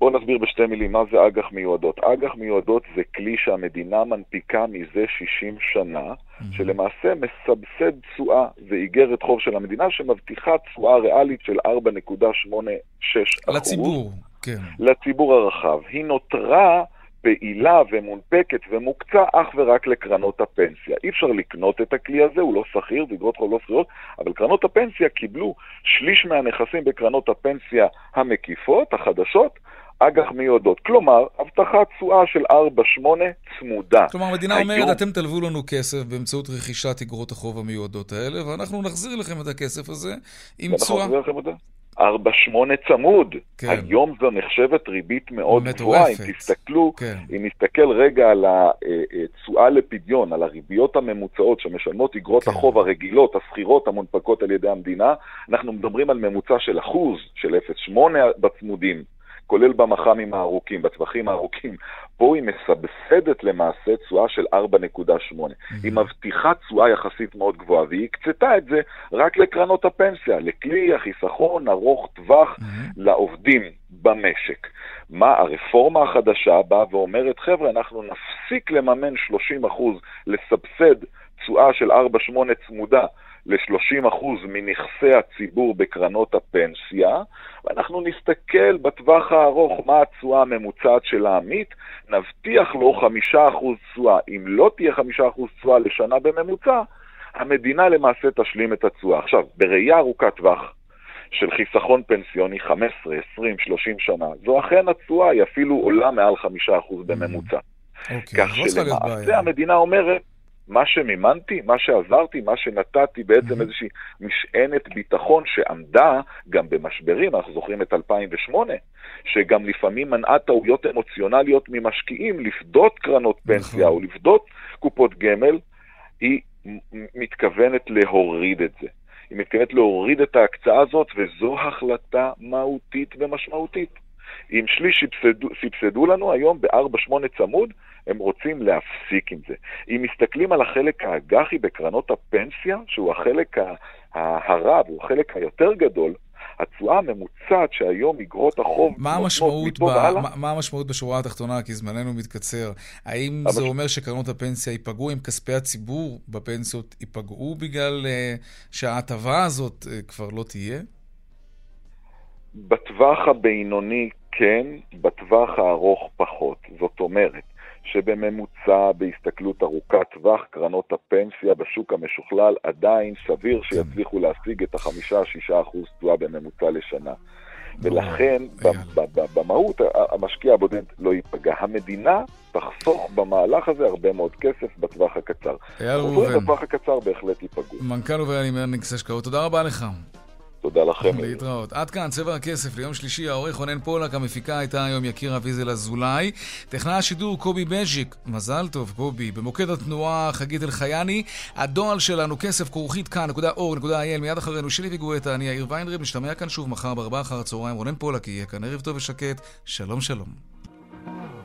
בואו נסביר בשתי מילים מה זה אג"ח מיועדות. אג"ח מיועדות זה כלי שהמדינה מנפיקה מזה 60 שנה. שלמעשה מסבסד תשואה ואיגרת חוב של המדינה שמבטיחה תשואה ריאלית של 4.86%. לציבור, כן. לציבור הרחב. היא נותרה פעילה ומונפקת ומוקצה אך ורק לקרנות הפנסיה. אי אפשר לקנות את הכלי הזה, הוא לא שכיר, זה אגרות חוב לא שכירות, אבל קרנות הפנסיה קיבלו שליש מהנכסים בקרנות הפנסיה המקיפות, החדשות, אג"ח מיועדות. כלומר, הבטחת תשואה של 4-8 צמודה. כלומר, המדינה היום... אומרת, אתם תלוו לנו כסף באמצעות רכישת אגרות החוב המיועדות האלה, ואנחנו נחזיר לכם את הכסף הזה עם תשואה. אנחנו נחזיר לכם את זה. 4-8 צמוד. כן. היום זו נחשבת ריבית מאוד גבוהה. אם תסתכלו, כן. אם נסתכל רגע על התשואה אה, אה, לפדיון, על הריביות הממוצעות שמשלמות אגרות כן. החוב הרגילות, השכירות המונפקות על ידי המדינה, אנחנו מדברים על ממוצע של אחוז, של 0.8 בצמודים. כולל במח"מים הארוכים, בטווחים הארוכים. פה היא מסבסדת למעשה תשואה של 4.8. Mm-hmm. היא מבטיחה תשואה יחסית מאוד גבוהה, והיא הקצתה את זה רק לקרנות הפנסיה, לכלי החיסכון ארוך טווח. לעובדים במשק. מה הרפורמה החדשה באה ואומרת, חבר'ה, אנחנו נפסיק לממן 30% לסבסד תשואה של 4.8 צמודה ל-30% מנכסי הציבור בקרנות הפנסיה, ואנחנו נסתכל בטווח הארוך מה התשואה הממוצעת של העמית, נבטיח לו 5% תשואה. אם לא תהיה 5% תשואה לשנה בממוצע, המדינה למעשה תשלים את התשואה. עכשיו, בראייה ארוכת טווח, של חיסכון פנסיוני 15, 20, 30 שנה, זו אכן התשואה, היא אפילו עולה מעל 5% בממוצע. אוקיי, כך לא שלמעשה המדינה אומרת, מה שמימנתי, מה שעזרתי, מה שנתתי, בעצם איזושהי משענת ביטחון שעמדה גם במשברים, אנחנו זוכרים את 2008, שגם לפעמים מנעה טעויות אמוציונליות ממשקיעים לפדות קרנות פנסיה נכון. או לפדות קופות גמל, היא מתכוונת להוריד את זה. היא מתכוונת להוריד את ההקצאה הזאת, וזו החלטה מהותית ומשמעותית. אם שליש סבסדו, סבסדו לנו היום ב-4-8 צמוד, הם רוצים להפסיק עם זה. אם מסתכלים על החלק האג"חי בקרנות הפנסיה, שהוא החלק הרב, הוא החלק היותר גדול, התשואה הממוצעת שהיום אגרות החוב... מה המשמעות, ב... מה, מה המשמעות בשורה התחתונה, כי זמננו מתקצר? האם המש... זה אומר שקרנות הפנסיה ייפגעו, אם כספי הציבור בפנסיות ייפגעו בגלל uh, שההטבה הזאת uh, כבר לא תהיה? בטווח הבינוני כן, בטווח הארוך פחות. זאת אומרת, שבממוצע, בהסתכלות ארוכת טווח, קרנות הפנסיה בשוק המשוכלל עדיין סביר כן. שיצליחו להשיג את החמישה-שישה אחוז תשואה בממוצע לשנה. ולכן, במהות, המשקיע הבודד לא ייפגע. המדינה תחסוך במהלך הזה הרבה מאוד כסף בטווח הקצר. אייל ראובן. בטווח הקצר בהחלט ייפגעו. מנכ"ל עובר מרניקס השקעות, תודה רבה לך. תודה לכם. להתראות. עד כאן, צבע הכסף ליום שלישי, העורך רונן פולק, המפיקה הייתה היום יקיר ויזל אזולאי. טכנאי השידור קובי בז'יק, מזל טוב קובי. במוקד התנועה חגית אלחייני. הדואל שלנו כסף כרוכית כאן.org.il מיד אחרינו שלי וגואטה, אני יאיר ויינרב, נשתמע כאן שוב מחר בארבעה אחר הצהריים. רונן פולק יהיה כאן, ערב טוב ושקט, שלום שלום.